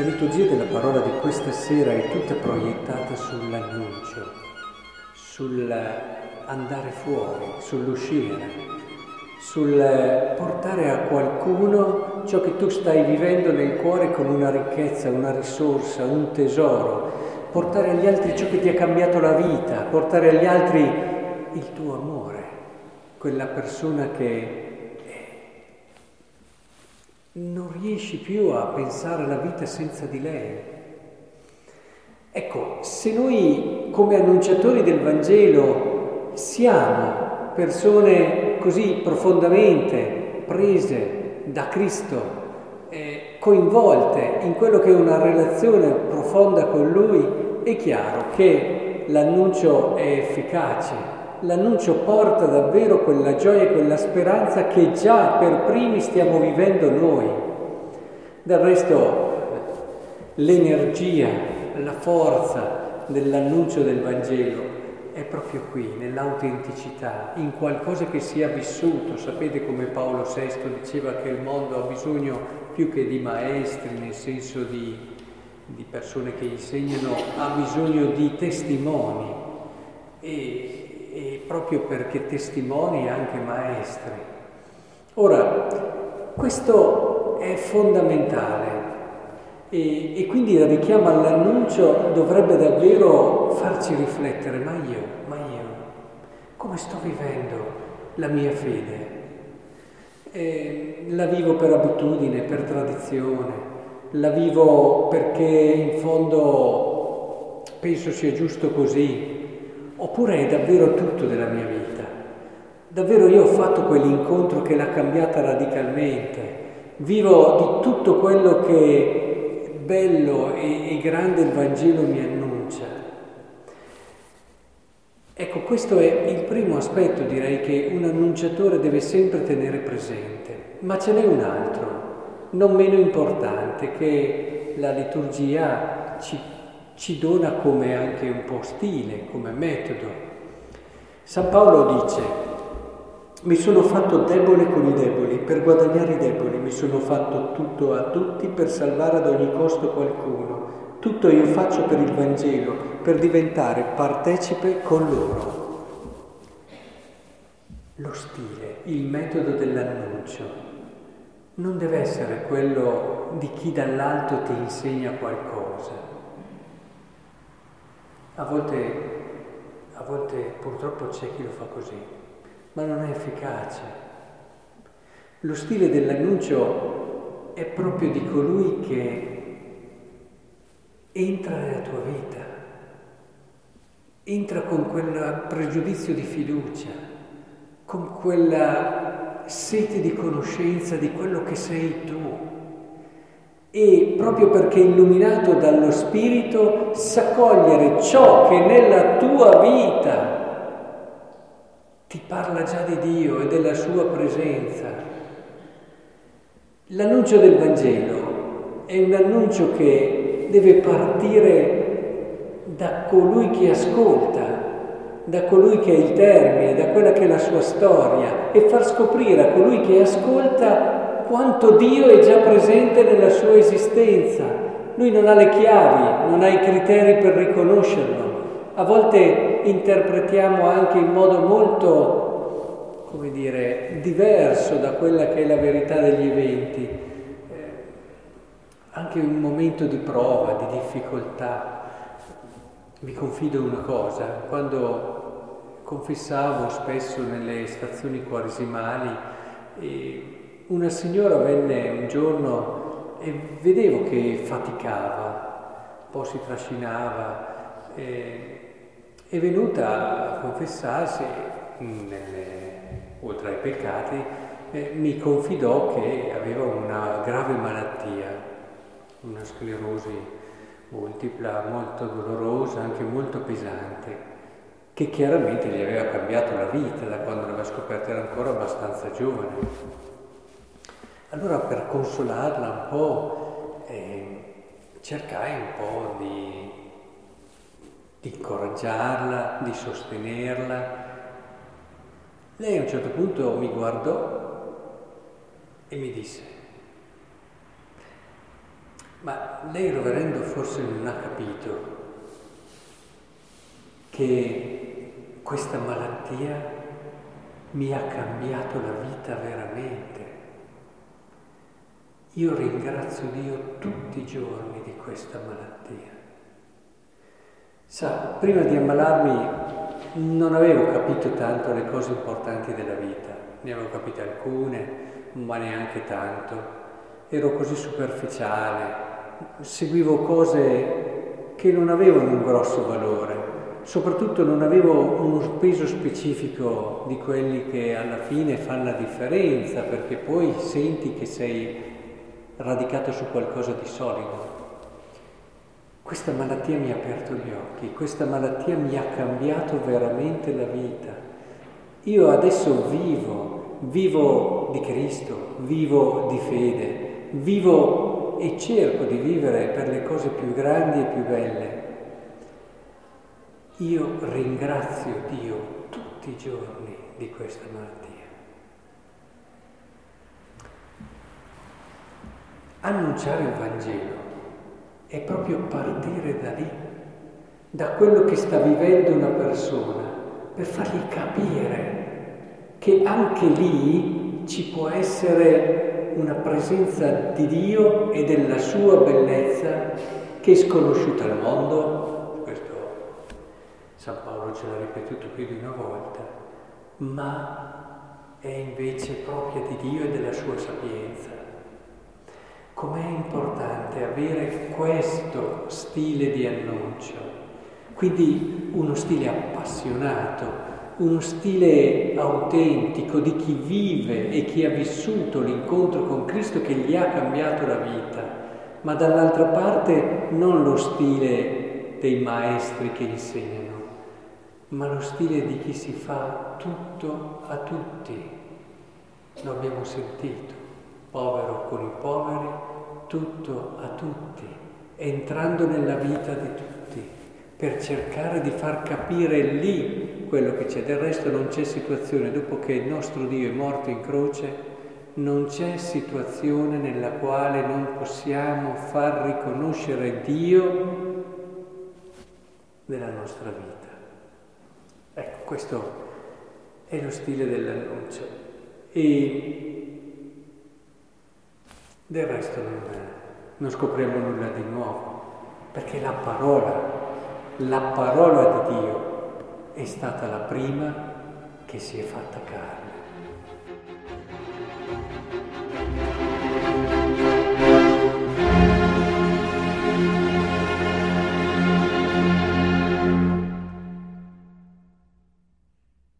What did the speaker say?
La liturgia della parola di questa sera è tutta proiettata sull'annuncio, sull'andare fuori, sull'uscire, sul portare a qualcuno ciò che tu stai vivendo nel cuore con una ricchezza, una risorsa, un tesoro, portare agli altri ciò che ti ha cambiato la vita, portare agli altri il tuo amore, quella persona che non riesci più a pensare alla vita senza di lei. Ecco, se noi come annunciatori del Vangelo siamo persone così profondamente prese da Cristo, eh, coinvolte in quello che è una relazione profonda con Lui, è chiaro che l'annuncio è efficace, l'annuncio porta davvero quella gioia e quella speranza che già per primi stiamo vivendo noi. Del resto l'energia, la forza dell'annuncio del Vangelo è proprio qui, nell'autenticità, in qualcosa che sia vissuto. Sapete come Paolo VI diceva che il mondo ha bisogno più che di maestri, nel senso di, di persone che insegnano, ha bisogno di testimoni. E proprio perché testimoni anche maestri. Ora, questo è fondamentale e, e quindi il richiamo all'annuncio dovrebbe davvero farci riflettere, ma io, ma io, come sto vivendo la mia fede? Eh, la vivo per abitudine, per tradizione, la vivo perché in fondo penso sia giusto così, Oppure è davvero tutto della mia vita? Davvero io ho fatto quell'incontro che l'ha cambiata radicalmente? Vivo di tutto quello che bello e, grande il Vangelo mi annuncia? Ecco, questo è il primo aspetto, direi, che un annunciatore deve sempre tenere presente. Ma ce n'è un altro, non meno importante, che la liturgia ci ci dona come anche un po' stile, come metodo. San Paolo dice, mi sono fatto debole con i deboli, per guadagnare i deboli, mi sono fatto tutto a tutti per salvare ad ogni costo qualcuno. Tutto io faccio per il Vangelo, per diventare partecipe con loro. Lo stile, il metodo dell'annuncio, non deve essere quello di chi dall'alto ti insegna qualcosa a volte, a volte purtroppo c'è chi lo fa così, ma non è efficace. Lo stile dell'annuncio è proprio di colui che entra nella tua vita, entra con quel pregiudizio di fiducia, con quella sete di conoscenza di quello che sei tu e proprio perché illuminato dallo Spirito sa cogliere ciò che nella tua vita ti parla già di Dio e della sua presenza. L'annuncio del Vangelo è un annuncio che deve partire da colui che ascolta, da colui che è il termine, da quella che è la sua storia e far scoprire a colui che ascolta quanto Dio è già presente nella sua esistenza. Lui non ha le chiavi, non ha i criteri per riconoscerlo. A volte interpretiamo anche in modo molto, come dire, diverso da quella che è la verità degli eventi. Eh, anche un momento di prova, di difficoltà. Vi confido una cosa, quando confessavo spesso nelle stazioni quaresimali, e una signora venne un giorno e vedevo che faticava, un po' si trascinava, e, è venuta a confessarsi, nelle, oltre ai peccati, eh, mi confidò che aveva una grave malattia, una sclerosi multipla molto dolorosa, anche molto pesante, che chiaramente gli aveva cambiato la vita da quando l'aveva scoperta, era ancora abbastanza giovane. Allora per consolarla un po' eh, cercai un po' di, di incoraggiarla, di sostenerla. Lei a un certo punto mi guardò e mi disse, Ma lei, reverendo, forse non ha capito che questa malattia mi ha cambiato la vita veramente. Io ringrazio Dio tutti i giorni di questa malattia. Sa, prima di ammalarmi non avevo capito tanto le cose importanti della vita, ne avevo capite alcune, ma neanche tanto. Ero così superficiale, seguivo cose che non avevano un grosso valore, soprattutto non avevo un peso specifico di quelli che alla fine fanno la differenza, perché poi senti che sei radicato su qualcosa di solido. Questa malattia mi ha aperto gli occhi, questa malattia mi ha cambiato veramente la vita. Io adesso vivo, vivo di Cristo, vivo di fede, vivo e cerco di vivere per le cose più grandi e più belle. Io ringrazio Dio tutti i giorni di questa malattia. Annunciare il Vangelo è proprio partire da lì, da quello che sta vivendo una persona, per fargli capire che anche lì ci può essere una presenza di Dio e della sua bellezza che è sconosciuta al mondo, questo San Paolo ce l'ha ripetuto più di una volta, ma è invece propria di Dio e della sua sapienza. Com'è importante avere questo stile di annuncio, quindi uno stile appassionato, uno stile autentico di chi vive e chi ha vissuto l'incontro con Cristo che gli ha cambiato la vita, ma dall'altra parte non lo stile dei maestri che insegnano, ma lo stile di chi si fa tutto a tutti. Lo abbiamo sentito, povero con i poveri, tutto a tutti, entrando nella vita di tutti, per cercare di far capire lì quello che c'è. Del resto non c'è situazione, dopo che il nostro Dio è morto in croce, non c'è situazione nella quale non possiamo far riconoscere Dio nella nostra vita. Ecco, questo è lo stile dell'annuncio. E del resto non, non scopriamo nulla di nuovo, perché la parola, la parola di Dio è stata la prima che si è fatta carne.